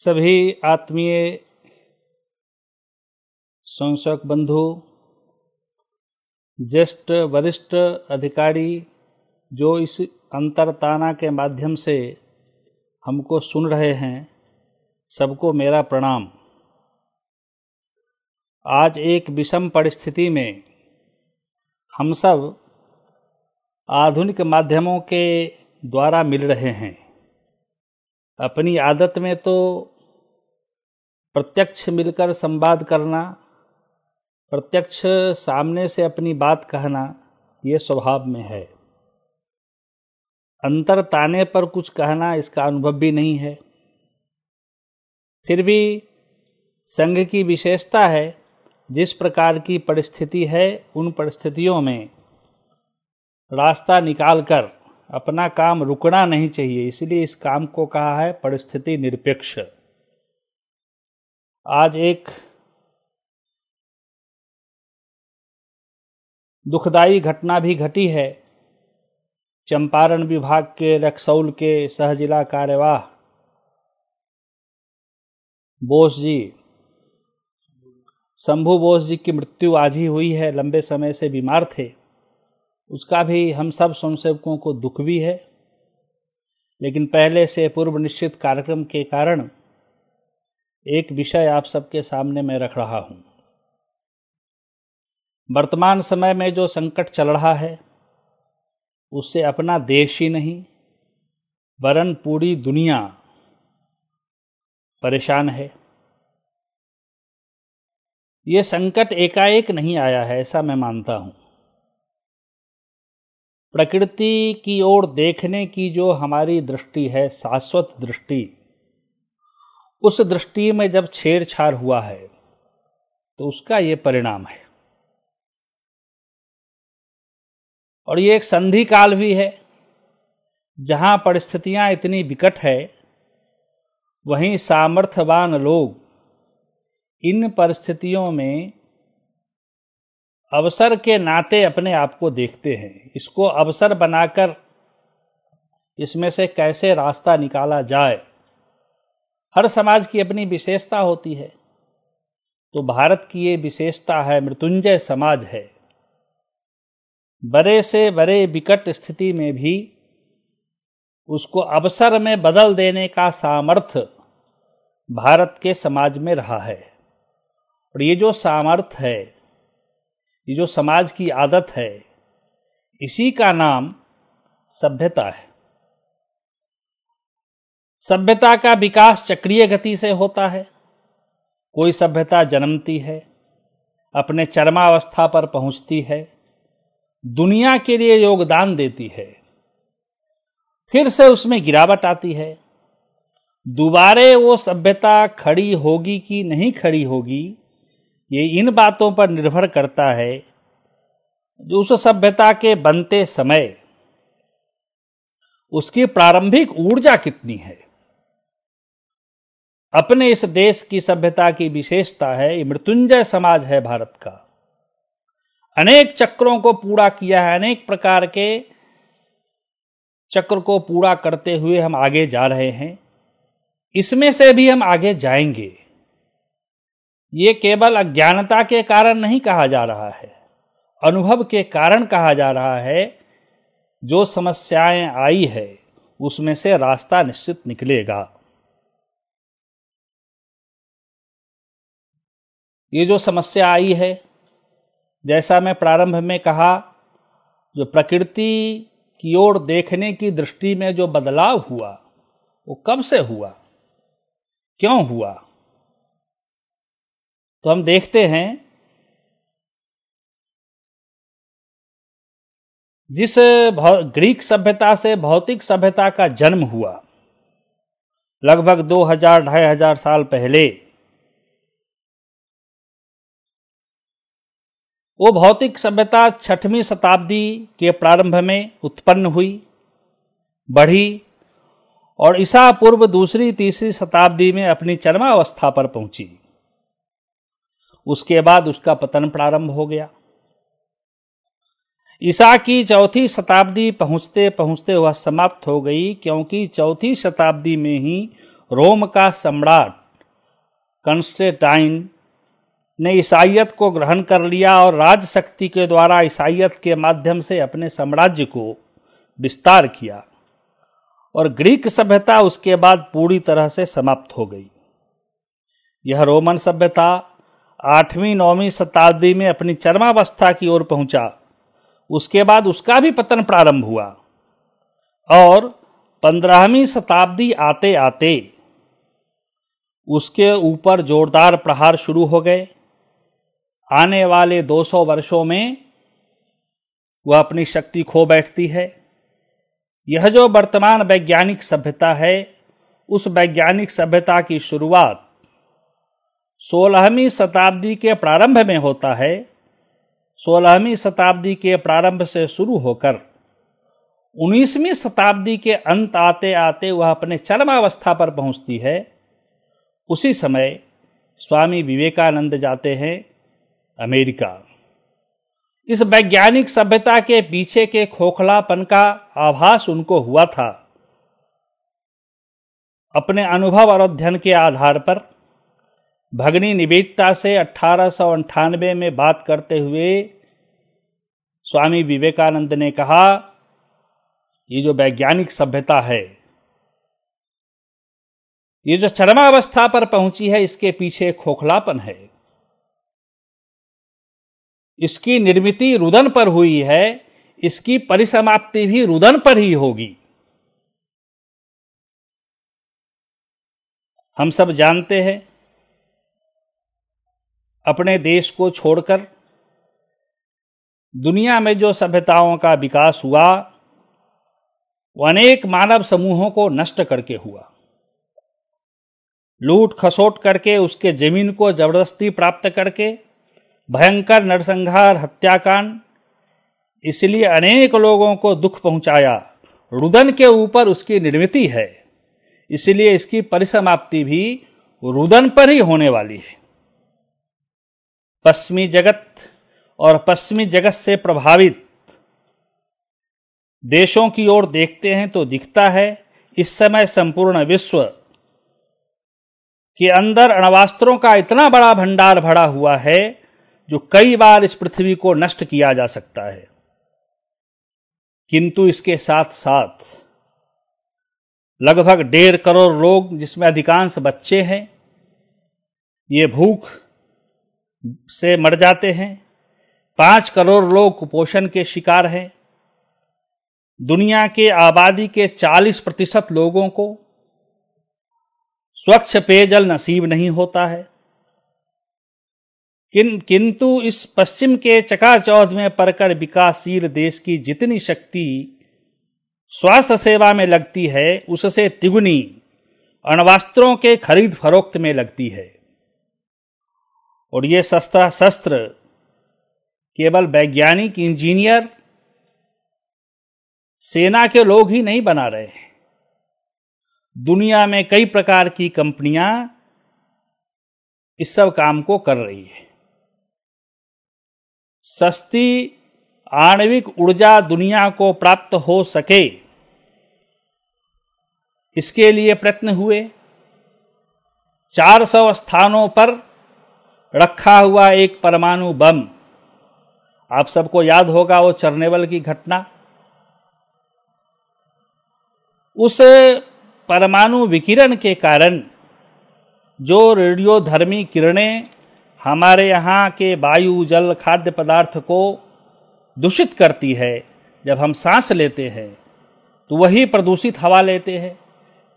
सभी आत्मीय संशक बंधु, ज्येष्ठ, वरिष्ठ अधिकारी जो इस अंतरताना के माध्यम से हमको सुन रहे हैं, सबको मेरा प्रणाम। आज एक विषम परिस्थिति में हम सब आधुनिक माध्यमों के द्वारा मिल रहे हैं। अपनी आदत में तो प्रत्यक्ष मिलकर संवाद करना, प्रत्यक्ष सामने से अपनी बात कहना, ये स्वभाव में है। अंतर ताने पर कुछ कहना इसका अनुभव भी नहीं है। फिर भी संघ की विशेषता है, जिस प्रकार की परिस्थिति है, उन परिस्थितियों में रास्ता निकालकर अपना काम रुकना नहीं चाहिए, इसलिए इस काम को कहा है परिस्थिति निरपेक्ष। आज एक दुखदाई घटना भी घटी है। चंपारण विभाग के रक्सौल के सहजिला कार्यवाह। बोस जी, शंभू बोस जी की मृत्यु आज ही हुई है, लंबे समय से बीमार थे। उसका भी हम सब स्वयंसेवकों को दुख भी है। लेकिन पहले से पूर्व निश्चित कार्यक्रम के कारण एक विषय आप सबके सामने मैं रख रहा हूँ। वर्तमान समय में जो संकट चल रहा है उससे अपना देश ही नहीं, वरन पूरी दुनिया परेशान है। ये संकट एकाएक नहीं आया है, ऐसा मैं मानता हूँ। प्रकृति की ओर देखने की जो हमारी दृष्टि है, शाश्वत दृष्टि, उस दृष्टि में जब छेड़छाड़ हुआ है तो उसका ये परिणाम है। और ये एक संधि काल भी है, जहाँ परिस्थितियाँ इतनी विकट है, वहीं सामर्थ्यवान लोग इन परिस्थितियों में अवसर के नाते अपने आप को देखते हैं। इसको अवसर बनाकर इसमें से कैसे रास्ता निकाला जाए? हर समाज की अपनी विशेषता होती है। तो भारत की ये विशेषता है, मृत्युंजय समाज है। बड़े से बड़े विकट स्थिति में भी उसको अवसर में बदल देने का सामर्थ्य भारत के समाज में रहा है। और ये जो सामर्थ्य है ये जो समाज की आदत है, इसी का नाम सभ्यता है। सभ्यता का विकास चक्रीय गति से होता है। कोई सभ्यता जन्मती है, अपने चरमावस्था पर पहुँचती है, दुनिया के लिए योगदान देती है, फिर से उसमें गिरावट आती है। दोबारे वो सभ्यता खड़ी होगी कि नहीं खड़ी होगी ये इन बातों पर निर्भर करता है जो उस सभ्यता के बनते समय उसकी प्रारंभिक ऊर्जा कितनी है। अपने इस देश की सभ्यता की विशेषता है मृत्युंजय समाज है भारत का। अनेक चक्रों को पूरा किया है, अनेक प्रकार के चक्र को पूरा करते हुए हम आगे जा रहे हैं। इसमें से भी हम आगे जाएँगे। ये केवल अज्ञानता के कारण नहीं कहा जा रहा है, अनुभव के कारण कहा जा रहा है, जो समस्याएँ आई है, उसमें से रास्ता निश्चित निकलेगा। ये जो समस्या आई है, जैसा मैं प्रारंभ में कहा, जो प्रकृति की ओर देखने की दृष्टि में जो बदलाव हुआ, वो कब से हुआ? क्यों हुआ? तो हम देखते हैं जिस ग्रीक सभ्यता से भौतिक सभ्यता का जन्म हुआ, लगभग दो हज़ार, ढाई हज़ार साल पहले। वो भौतिक सभ्यता छठवीं शताब्दी के प्रारंभ में उत्पन्न हुई, बढ़ी और ईसा पूर्व दूसरी, तीसरी शताब्दी में अपनी चरमावस्था पर पहुँची। उसके बाद उसका पतन प्रारंभ हो गया। ईसा की चौथी शताब्दी पहुँचते पहुँचते वह समाप्त हो गई, क्योंकि चौथी शताब्दी में ही रोम का सम्राट कंस्टेटाइन ने ईसाइत को ग्रहण कर लिया और राजशक्ति के द्वारा ईसाइत के माध्यम से अपने साम्राज्य को विस्तार किया और ग्रीक सभ्यता उसके बाद पूरी तरह से समाप्त हो गई। यह रोमन सभ्यता आठवीं, नौवीं शताब्दी में अपनी चरमावस्था की ओर पहुँचा। उसके बाद उसका भी पतन प्रारंभ हुआ। और पंद्रहवीं शताब्दी आते आते उसके ऊपर जोरदार प्रहार शुरू हो गए। आने वाले 200 वर्षों में वह अपनी शक्ति खो बैठती है। यह जो वर्तमान वैज्ञानिक सभ्यता है, उस वैज्ञानिक सभ्यता की शुरुआत सोलहवीं शताब्दी के प्रारंभ में होता है। सोलहवीं शताब्दी के प्रारंभ से शुरू होकर उन्नीसवीं शताब्दी के अंत आते आते वह अपने चरमावस्था पर पहुँचती है। उसी समय स्वामी विवेकानंद जाते हैं अमेरिका। इस वैज्ञानिक सभ्यता के पीछे के खोखलापन का आभास उनको हुआ था। अपने अनुभव और अध्ययन के आधार पर भगनी निवेदिता से अठारह में बात करते हुए स्वामी विवेकानंद ने कहा, ये जो वैज्ञानिक सभ्यता है, ये जो चरमावस्था पर पहुँची है, इसके पीछे खोखलापन है। इसकी निर्मित रुदन पर हुई है, इसकी परिसमाप्ति भी रुदन पर ही होगी। हम सब जानते हैं अपने देश को छोड़कर दुनिया में जो सभ्यताओं का विकास हुआ, वो अनेक मानव समूहों को नष्ट करके हुआ। लूट खसोट करके उसके ज़मीन को ज़बरदस्ती प्राप्त करके भयंकर नरसंहार हत्याकांड, इसलिए अनेक लोगों को दुख पहुँचाया। रुदन के ऊपर उसकी निर्मित है, इसलिए इसकी परिसमाप्ति भी रुदन पर ही होने वाली है। पश्चिमी जगत और पश्चिमी जगत से प्रभावित। देशों की ओर देखते हैं तो दिखता है इस समय संपूर्ण विश्व के अंदर अणवास्त्रों का इतना बड़ा भंडार भरा हुआ है जो कई बार इस पृथ्वी को नष्ट किया जा सकता है। किंतु इसके साथ साथ लगभग डेढ़ करोड़ लोग, जिसमें अधिकांश बच्चे हैं, ये भूख से मर जाते हैं। पाँच करोड़ लोग कुपोषण के शिकार हैं। दुनिया के आबादी के चालीस प्रतिशत लोगों को स्वच्छ पेयजल नसीब नहीं होता है। किन, किंतु इस पश्चिम के चकाचौध में पड़कर विकासशील देश की जितनी शक्ति स्वास्थ्य सेवा में लगती है, उससे तिगुनी अणवास्त्रों के खरीद फरोख्त में लगती है। और ये सस्ता शस्त्र, केवल वैज्ञानिक, इंजीनियर, सेना के लोग ही नहीं बना रहे हैं। दुनिया में कई प्रकार की कंपनियाँ इस सब काम को कर रही है। सस्ती, आणविक ऊर्जा दुनिया को प्राप्त हो सके, इसके लिए प्रयत्न हुए। 400 स्थानों पर रखा हुआ एक परमाणु बम। आप सबको याद होगा वो चरनेवल की घटना? उस परमाणु विकिरण के कारण जो रेडियोधर्मी किरणें हमारे यहाँ के वायु, जल, खाद्य पदार्थ को दूषित करती है, जब हम सांस लेते हैं तो वही प्रदूषित हवा लेते हैं।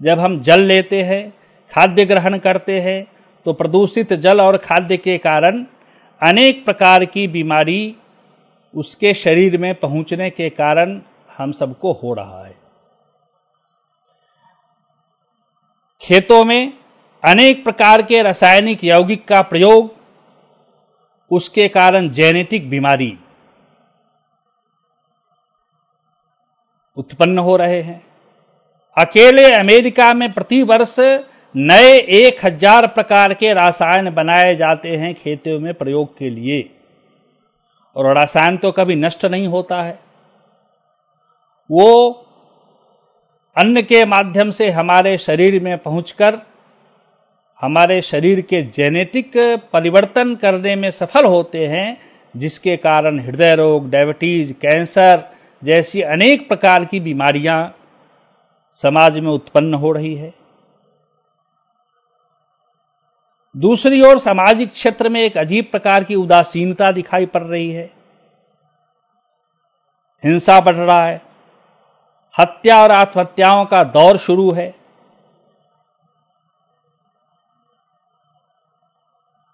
जब हम जल लेते हैं, खाद्य ग्रहण करते हैं तो प्रदूषित जल और खाद्य के कारण अनेक प्रकार की बीमारी उसके शरीर में पहुँचने के कारण हम सबको हो रहा है। खेतों में अनेक प्रकार के रासायनिक यौगिक का प्रयोग, उसके कारण जेनेटिक बीमारी उत्पन्न हो रहे हैं। अकेले अमेरिका में प्रति वर्ष नए एक हज़ार प्रकार के रसायन बनाए जाते हैं खेतों में प्रयोग के लिए। और रसायन तो कभी नष्ट नहीं होता है। वो अन्न के माध्यम से हमारे शरीर में पहुंचकर हमारे शरीर के जेनेटिक परिवर्तन करने में सफल होते हैं, जिसके कारण हृदय रोग, डायबिटीज़, कैंसर जैसी अनेक प्रकार की बीमारियाँ समाज में उत्पन्न हो रही है। दूसरी ओर सामाजिक क्षेत्र में एक अजीब प्रकार की उदासीनता दिखाई पड़ रही है। हिंसा बढ़ रहा है। हत्या और आत्महत्याओं का दौर शुरू है।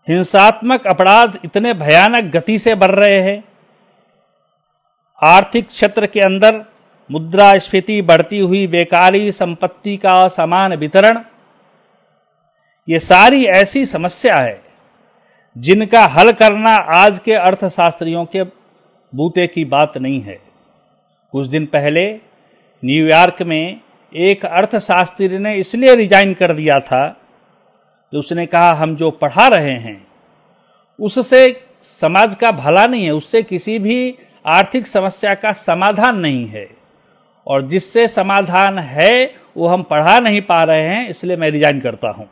हिंसात्मक अपराध इतने भयानक गति से बढ़ रहे हैं। आर्थिक क्षेत्र के अंदर मुद्रास्फीति बढ़ती हुई बेकारी संपत्ति का समान वितरण ये सारी ऐसी समस्या है जिनका हल करना आज के अर्थशास्त्रियों के बूते की बात नहीं है। कुछ दिन पहले न्यूयॉर्क में एक अर्थशास्त्री ने इसलिए रिजाइन कर दिया था तो उसने कहा, हम जो पढ़ा रहे हैं, उससे समाज का भला नहीं है, उससे किसी भी आर्थिक समस्या का समाधान नहीं है। और जिससे समाधान है, वो हम पढ़ा नहीं पा रहे हैं, इसलिए मैं रिजाइन करता हूँ।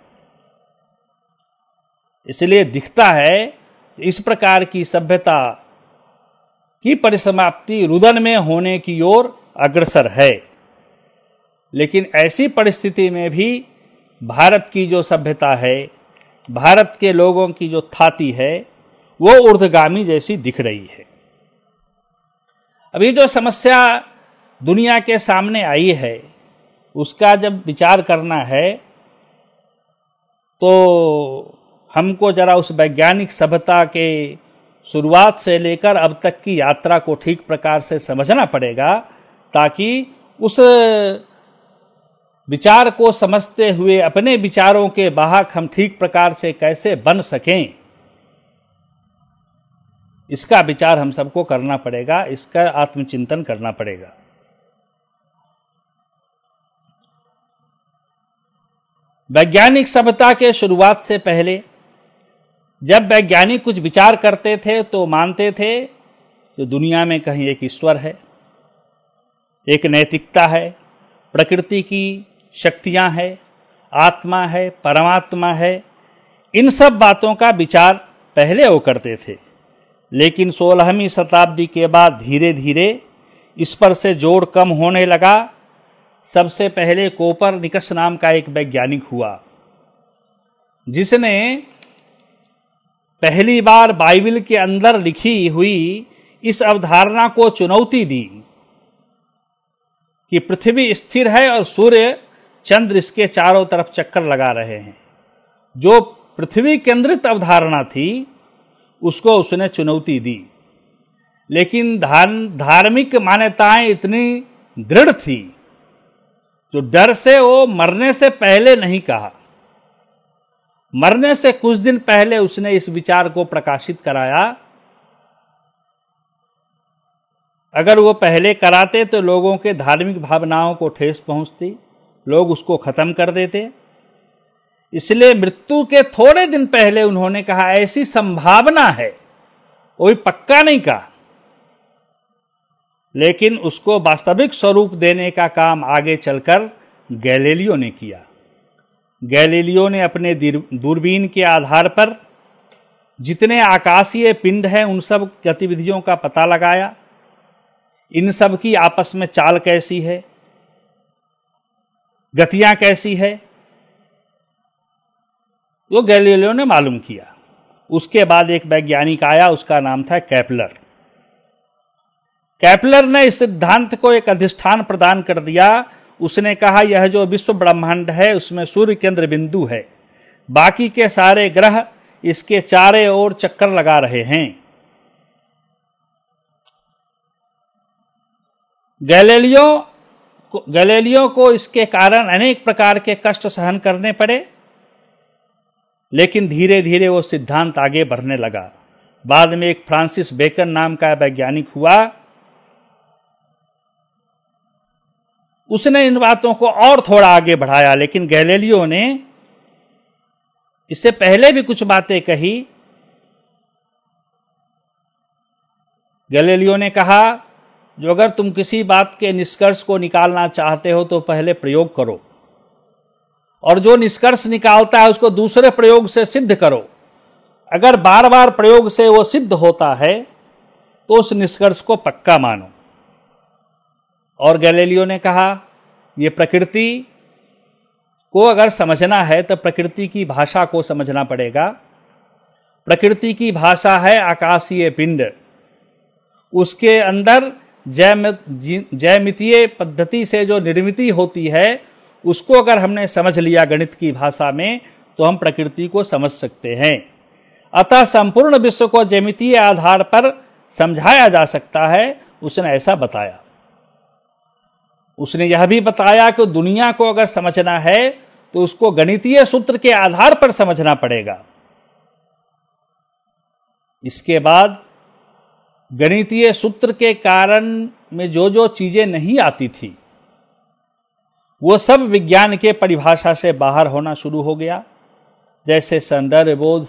इसलिए दिखता है इस प्रकार की सभ्यता की परिसमाप्ति रुदन में होने की ओर अग्रसर है। लेकिन ऐसी परिस्थिति में भी भारत की जो सभ्यता है, भारत के लोगों की जो थाती है, वो ऊर्धगामी जैसी दिख रही है। अभी जो समस्या दुनिया के सामने आई है, उसका जब विचार करना है तो हमको जरा उस वैज्ञानिक सभ्यता के शुरुआत से लेकर अब तक की यात्रा को ठीक प्रकार से समझना पड़ेगा, ताकि उस विचार को समझते हुए अपने विचारों के वाहक हम ठीक प्रकार से कैसे बन सकें। इसका विचार हम सबको करना पड़ेगा, इसका आत्मचिंतन करना पड़ेगा। वैज्ञानिक सभ्यता के शुरुआत से पहले जब वैज्ञानिक कुछ विचार करते थे तो मानते थे कि दुनिया में कहीं एक ईश्वर है, एक नैतिकता है, प्रकृति की शक्तियाँ हैं, आत्मा है, परमात्मा है, इन सब बातों का विचार पहले वो करते थे। लेकिन सोलहवीं शताब्दी के बाद धीरे धीरे इस पर से जोड़ कम होने लगा। सबसे पहले कोपर निकस नाम का एक वैज्ञानिक हुआ, जिसने पहली बार बाइबल के अंदर लिखी हुई इस अवधारणा को चुनौती दी कि पृथ्वी स्थिर है और सूर्य चंद्र इसके चारों तरफ़ चक्कर लगा रहे हैं। जो पृथ्वी केंद्रित अवधारणा थी, उसको उसने चुनौती दी। लेकिन धार्मिक मान्यताएँ इतनी दृढ़ थी, जो डर से, वो मरने से पहले नहीं कहा। मरने से कुछ दिन पहले उसने इस विचार को प्रकाशित कराया। अगर वो पहले कराते तो लोगों के धार्मिक भावनाओं को ठेस पहुँचती, लोग उसको खत्म कर देते। इसलिए मृत्यु के थोड़े दिन पहले उन्होंने कहा, ऐसी संभावना है। कोई पक्का नहीं कहा। लेकिन उसको वास्तविक स्वरूप देने का काम आगे चलकर गैलेलियो ने किया। गैलीलियो ने अपने दूरबीन के आधार पर जितने आकाशीय पिंड हैं, उन सब गतिविधियों का पता लगाया। इन सब की आपस में चाल कैसी है? गतियाँ कैसी है? वो गैलीलियो ने मालूम किया। उसके बाद एक वैज्ञानिक आया, उसका नाम था कैपलर। कैपलर ने इस सिद्धांत को एक अधिष्ठान प्रदान कर दिया उसने कहा, यह जो विश्व ब्रह्मांड है, उसमें सूर्य केंद्र बिंदु है। बाकी के सारे ग्रह इसके चारे ओर चक्कर लगा रहे हैं। गैलेलियो गैलेलियो को इसके कारण अनेक प्रकार के कष्ट सहन करने पड़े, लेकिन धीरे धीरे वो सिद्धांत आगे बढ़ने लगा। बाद में एक फ्रांसिस बेकन नाम का वैज्ञानिक हुआ उसने इन बातों को और थोड़ा आगे बढ़ाया, लेकिन गैलेलियो ने इससे पहले भी कुछ बातें कही। गैलेलियो ने कहा, जो अगर तुम किसी बात के निष्कर्ष को निकालना चाहते हो तो पहले प्रयोग करो। और जो निष्कर्ष निकालता है, उसको दूसरे प्रयोग से सिद्ध करो। अगर बार बार प्रयोग से वो सिद्ध होता है तो उस निष्कर्ष को पक्का मानो। और गैलेलियो ने कहा, ये प्रकृति को अगर समझना है तो प्रकृति की भाषा को समझना पड़ेगा। प्रकृति की भाषा है आकाशीय पिंड। उसके अंदर जयमितीय पद्धति से जो निर्मिति होती है, उसको अगर हमने समझ लिया गणित की भाषा में तो हम प्रकृति को समझ सकते हैं। अतः संपूर्ण विश्व को जयमितीय आधार पर समझाया जा सकता है, उसने ऐसा बताया। उसने यह भी बताया कि दुनिया को अगर समझना है तो उसको गणितीय सूत्र के आधार पर समझना पड़ेगा। इसके बाद गणितीय सूत्र के कारण में जो जो चीज़ें नहीं आती थी, वो सब विज्ञान के परिभाषा से बाहर होना शुरू हो गया। जैसे सौंदर्य बोध,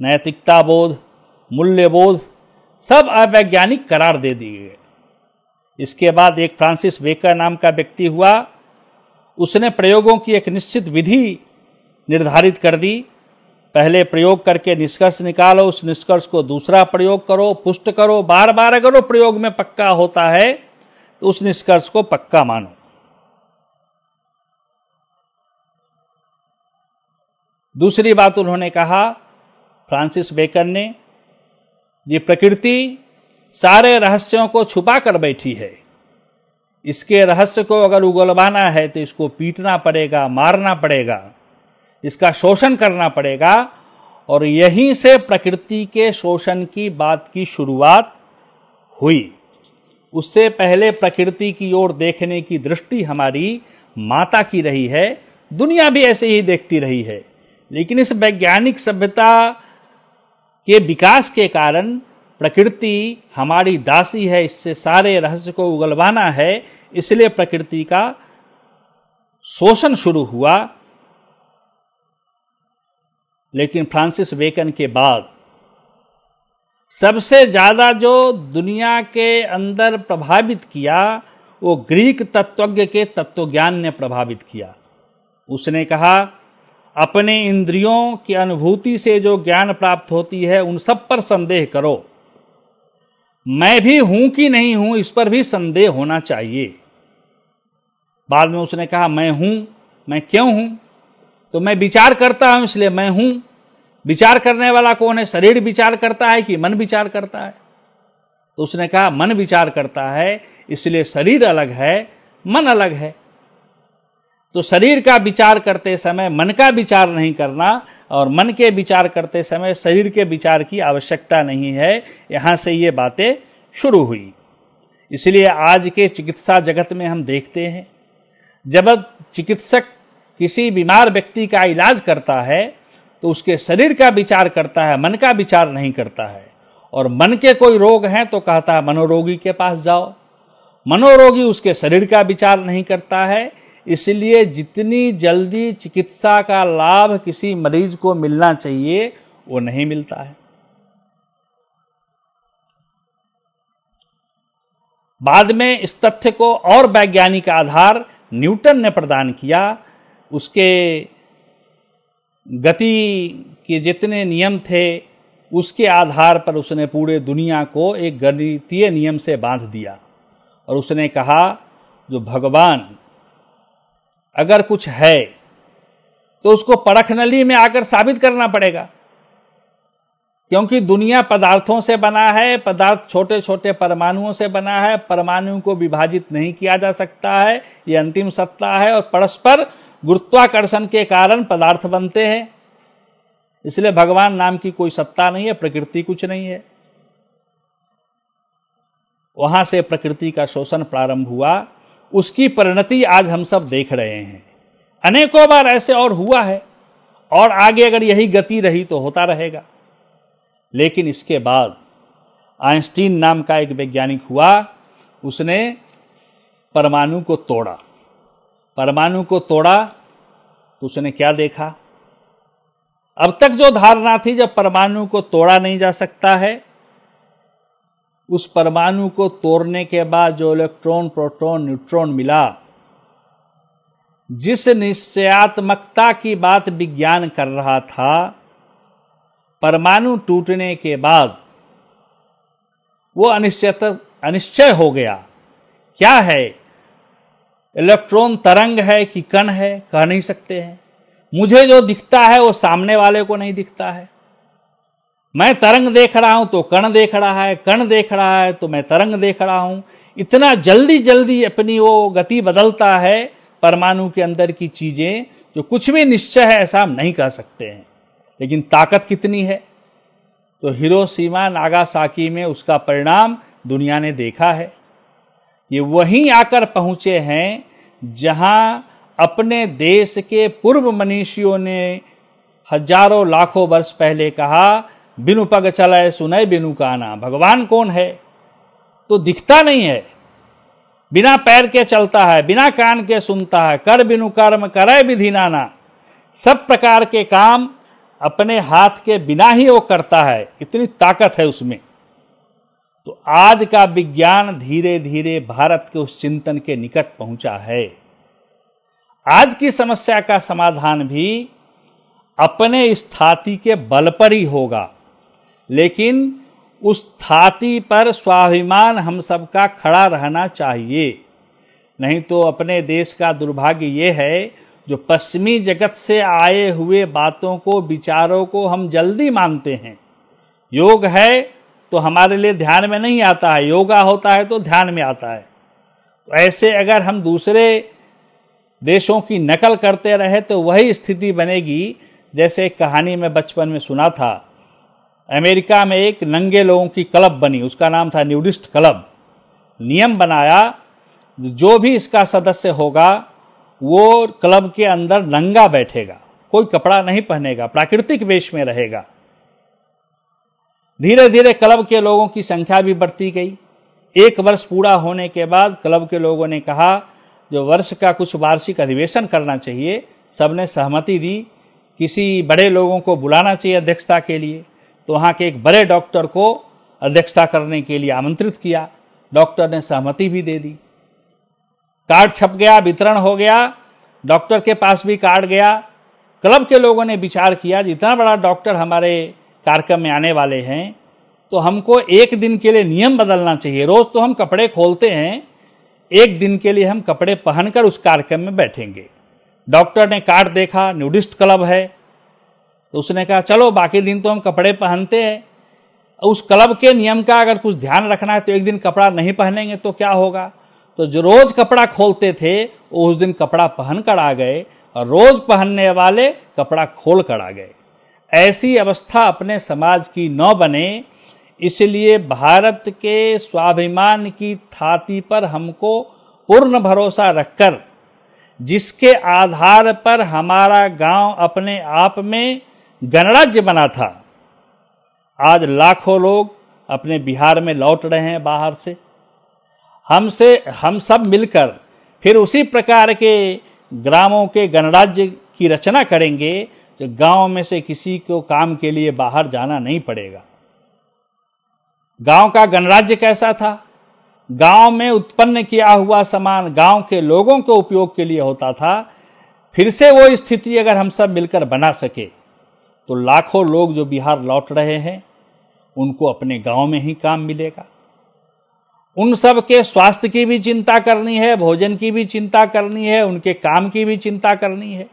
नैतिकता बोध, मूल्य बोध, सब अवैज्ञानिक करार दे दिए गए। इसके बाद एक फ्रांसिस बेकर नाम का व्यक्ति हुआ। उसने प्रयोगों की एक निश्चित विधि निर्धारित कर दी। पहले प्रयोग करके निष्कर्ष निकालो, उस निष्कर्ष को दूसरा प्रयोग करो, पुष्ट करो बार बार अगर वो प्रयोग में पक्का होता है तो उस निष्कर्ष को पक्का मानो। दूसरी बात उन्होंने कहा, फ्रांसिस बेकर ने, ये प्रकृति सारे रहस्यों को छुपा कर बैठी है। इसके रहस्य को अगर उगलवाना है तो इसको पीटना पड़ेगा, मारना पड़ेगा, इसका शोषण करना पड़ेगा और यहीं से प्रकृति के शोषण की बात की शुरुआत हुई। उससे पहले प्रकृति की ओर देखने की दृष्टि हमारी माता की रही है, दुनिया भी ऐसे ही देखती रही है। लेकिन इस वैज्ञानिक सभ्यता के विकास के कारण प्रकृति हमारी दासी है, इससे सारे रहस्य को उगलवाना है, इसलिए प्रकृति का शोषण शुरू हुआ। लेकिन फ्रांसिस बेकन के बाद सबसे ज़्यादा जो दुनिया के अंदर प्रभावित किया, वो ग्रीक तत्वज्ञ के तत्वज्ञान ने प्रभावित किया। उसने कहा, अपने इंद्रियों की अनुभूति से जो ज्ञान प्राप्त होती है, उन सब पर संदेह करो। मैं भी हूँ कि नहीं हूँ, इस पर भी संदेह होना चाहिए। बाद में उसने कहा, मैं हूँ, मैं क्यों हूँ? तो मैं विचार करता हूँ, इसलिए मैं हूँ। विचार करने वाला कौन है? शरीर विचार करता है कि मन विचार करता है? तो उसने कहा, मन विचार करता है, इसलिए शरीर अलग है, मन अलग है। तो शरीर का विचार करते समय मन का विचार नहीं करना और मन के विचार करते समय शरीर के विचार की आवश्यकता नहीं है। यहाँ से ये बातें शुरू हुई। इसलिए आज के चिकित्सा जगत में हम देखते हैं, जब चिकित्सक किसी बीमार व्यक्ति का इलाज करता है तो उसके शरीर का विचार करता है, मन का विचार नहीं करता है। और मन के कोई रोग हैं तो कहता है, मनोरोगी के पास जाओ। मनोरोगी उसके शरीर का विचार नहीं करता है इसलिए जितनी जल्दी चिकित्सा का लाभ किसी मरीज़ को मिलना चाहिए, वो नहीं मिलता है। बाद में इस तथ्य को और वैज्ञानिक आधार न्यूटन ने प्रदान किया। उसके गति के जितने नियम थे, उसके आधार पर उसने पूरे दुनिया को एक गणितीय नियम से बाँध दिया। और उसने कहा, जो भगवान अगर कुछ है तो उसको परख नली में आकर साबित करना पड़ेगा। क्योंकि दुनिया पदार्थों से बना है, पदार्थ छोटे छोटे परमाणुओं से बना है परमाणु को विभाजित नहीं किया जा सकता है, ये अंतिम सत्ता है और परस्पर गुरुत्वाकर्षण के कारण पदार्थ बनते हैं। इसलिए भगवान नाम की कोई सत्ता नहीं है, प्रकृति कुछ नहीं है। वहाँ से प्रकृति का शोषण प्रारंभ हुआ। उसकी परिणति आज हम सब देख रहे हैं। अनेकों बार ऐसे और हुआ है, और आगे अगर यही गति रही तो होता रहेगा। लेकिन इसके बाद आइंस्टीन नाम का एक वैज्ञानिक हुआ, उसने परमाणु को तोड़ा। परमाणु को तोड़ा तो उसने क्या देखा? अब तक जो धारणा थी, जब परमाणु को तोड़ा नहीं जा सकता है उस परमाणु को तोड़ने के बाद जो इलेक्ट्रॉन, प्रोटॉन, न्यूट्रॉन मिला, जिस निश्चयात्मकता की बात विज्ञान कर रहा था, परमाणु टूटने के बाद वो अनिश्चित, अनिश्चय हो गया। क्या है? इलेक्ट्रॉन तरंग है कि कण है? कह नहीं सकते हैं। मुझे जो दिखता है वो सामने वाले को नहीं दिखता है। मैं तरंग देख रहा हूँ तो कण देख रहा है, कण देख रहा है तो मैं तरंग देख रहा हूँ। इतना जल्दी जल्दी अपनी वो गति बदलता है परमाणु के अंदर की चीज़ें जो कुछ भी निश्चय है ऐसा हम नहीं कह सकते हैं। लेकिन ताकत कितनी है? तो हिरोशिमा नागासाकी में उसका परिणाम दुनिया ने देखा है। ये वहीं आकर पहुँचे हैं जहाँ अपने देश के पूर्व मनीषियों ने हज़ारों लाखों वर्ष पहले कहा बिनु पग चलाए सुनय बिनु काना। भगवान कौन है? तो दिखता नहीं है। बिना पैर के चलता है, बिना कान के सुनता है। कर बिनु कर्म करे विधि नाना। सब प्रकार के काम अपने हाथ के बिना ही वो करता है। इतनी ताकत है उसमें। तो आज का विज्ञान धीरे धीरे भारत के उस चिंतन के निकट पहुँचा है। आज की समस्या का समाधान भी अपने स्थाति के बल पर ही होगा। लेकिन उस थाती पर स्वाभिमान हम सबका खड़ा रहना चाहिए। नहीं तो अपने देश का दुर्भाग्य ये है, जो पश्चिमी जगत से आए हुए बातों को, विचारों को हम जल्दी मानते हैं। योग है तो हमारे लिए ध्यान में नहीं आता है, योगा होता है तो ध्यान में आता है। तो ऐसे अगर हम दूसरे देशों की नकल करते रहे तो वही स्थिति बनेगी, जैसे कहानी में बचपन में सुना था। अमेरिका में एक नंगे लोगों की क्लब बनी, उसका नाम था न्यूडिस्ट क्लब। नियम बनाया, जो भी इसका सदस्य होगा, वो क्लब के अंदर नंगा बैठेगा, कोई कपड़ा नहीं पहनेगा, प्राकृतिक वेश में रहेगा। धीरे धीरे क्लब के लोगों की संख्या भी बढ़ती गई। एक वर्ष पूरा होने के बाद क्लब के लोगों ने कहा, जो वर्ष का कुछ वार्षिक अधिवेशन करना चाहिए, सबने सहमति दी, किसी बड़े लोगों को बुलाना चाहिए अध्यक्षता के लिए। तो वहाँ के एक बड़े डॉक्टर को अध्यक्षता करने के लिए आमंत्रित किया। डॉक्टर ने सहमति भी दे दी। कार्ड छप गया, वितरण हो गया, डॉक्टर के पास भी कार्ड गया। क्लब के लोगों ने विचार किया जितना बड़ा डॉक्टर हमारे कार्यक्रम में आने वाले हैं तो हमको एक दिन के लिए नियम बदलना चाहिए। रोज तो हम कपड़े खोलते हैं, एक दिन के लिए हम कपड़े पहनकर उस कार्यक्रम में बैठेंगे। डॉक्टर ने कार्ड देखा, न्यूडिस्ट क्लब है तो उसने कहा, चलो, बाकी दिन तो हम कपड़े पहनते हैं। उस क्लब के नियम का अगर कुछ ध्यान रखना है तो एक दिन कपड़ा नहीं पहनेंगे तो क्या होगा? तो जो रोज कपड़ा खोलते थे, वो उस दिन कपड़ा पहन कर आ गए और रोज पहनने वाले कपड़ा खोल कर आ गए। ऐसी अवस्था अपने समाज की न बने, इसलिए भारत के स्वाभिमान की थाती पर हमको पूर्ण भरोसा रखकर, जिसके आधार पर हमारा गाँव अपने आप में गणराज्य बना था। आज लाखों लोग अपने बिहार में लौट रहे हैं बाहर से। हमसे, हम सब मिलकर फिर उसी प्रकार के ग्रामों के गणराज्य की रचना करेंगे, जो गाँव में से किसी को काम के लिए बाहर जाना नहीं पड़ेगा। गाँव का गणराज्य कैसा था? गाँव में उत्पन्न किया हुआ सामान गाँव के लोगों के उपयोग के लिए होता था। फिर से वो स्थिति अगर हम सब मिलकर बना सके। तो लाखों लोग जो बिहार लौट रहे हैं, उनको अपने गाँव में ही काम मिलेगा। उन सब के स्वास्थ्य की भी चिंता करनी है, भोजन की भी चिंता करनी है, उनके काम की भी चिंता करनी है।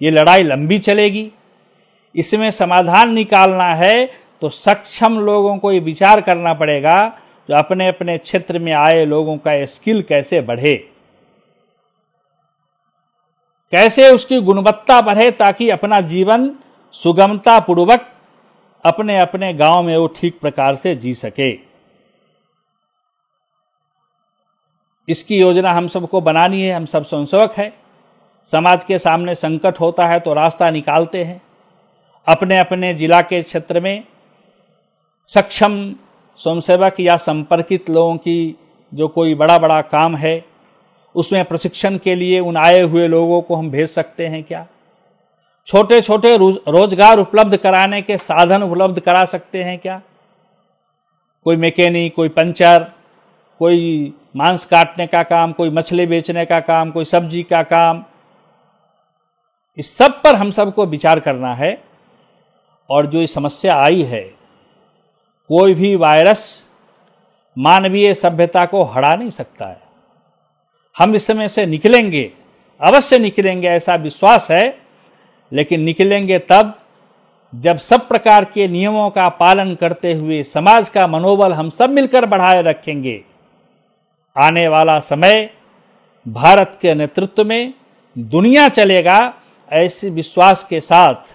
ये लड़ाई लंबी चलेगी। इसमें समाधान निकालना है तो सक्षम लोगों को ये विचार करना पड़ेगा, जो अपने अपने क्षेत्र में आए लोगों का स्किल कैसे बढ़े। कैसे उसकी गुणवत्ता बढ़े ताकि अपना जीवन सुगमता पूर्वक अपने अपने गाँव में वो ठीक प्रकार से जी सके। इसकी योजना हम सबको बनानी है, हम सब स्वयंसेवक है। समाज के सामने संकट होता है तो रास्ता निकालते हैं। अपने अपने जिला के क्षेत्र में सक्षम स्वयंसेवक या संपर्कित लोगों की जो कोई बड़ा बड़ा काम है, उसमें प्रशिक्षण के लिए उन आए हुए लोगों को हम भेज सकते हैं क्या? छोटे छोटे रोज़गार उपलब्ध कराने के साधन उपलब्ध करा सकते हैं क्या? कोई मैकेनिक, कोई पंचर, कोई मांस काटने का काम, कोई मछली बेचने का काम, कोई सब्ज़ी का काम। इस सब पर हम सबको विचार करना है और जो ये समस्या आई है, कोई भी वायरस मानवीय सभ्यता को हरा नहीं सकता है। हम इस समय से निकलेंगे, अवश्य निकलेंगे, ऐसा विश्वास है लेकिन निकलेंगे तब, जब सब प्रकार के नियमों का पालन करते हुए समाज का मनोबल हम सब मिलकर बढ़ाए रखेंगे। आने वाला समय भारत के नेतृत्व में दुनिया चलेगा, ऐसे विश्वास के साथ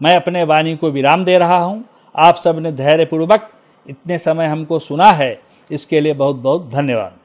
मैं अपने वाणी को विराम दे रहा हूँ। आप सबने धैर्यपूर्वक इतने समय हमको सुना है, इसके लिए बहुत बहुत धन्यवाद।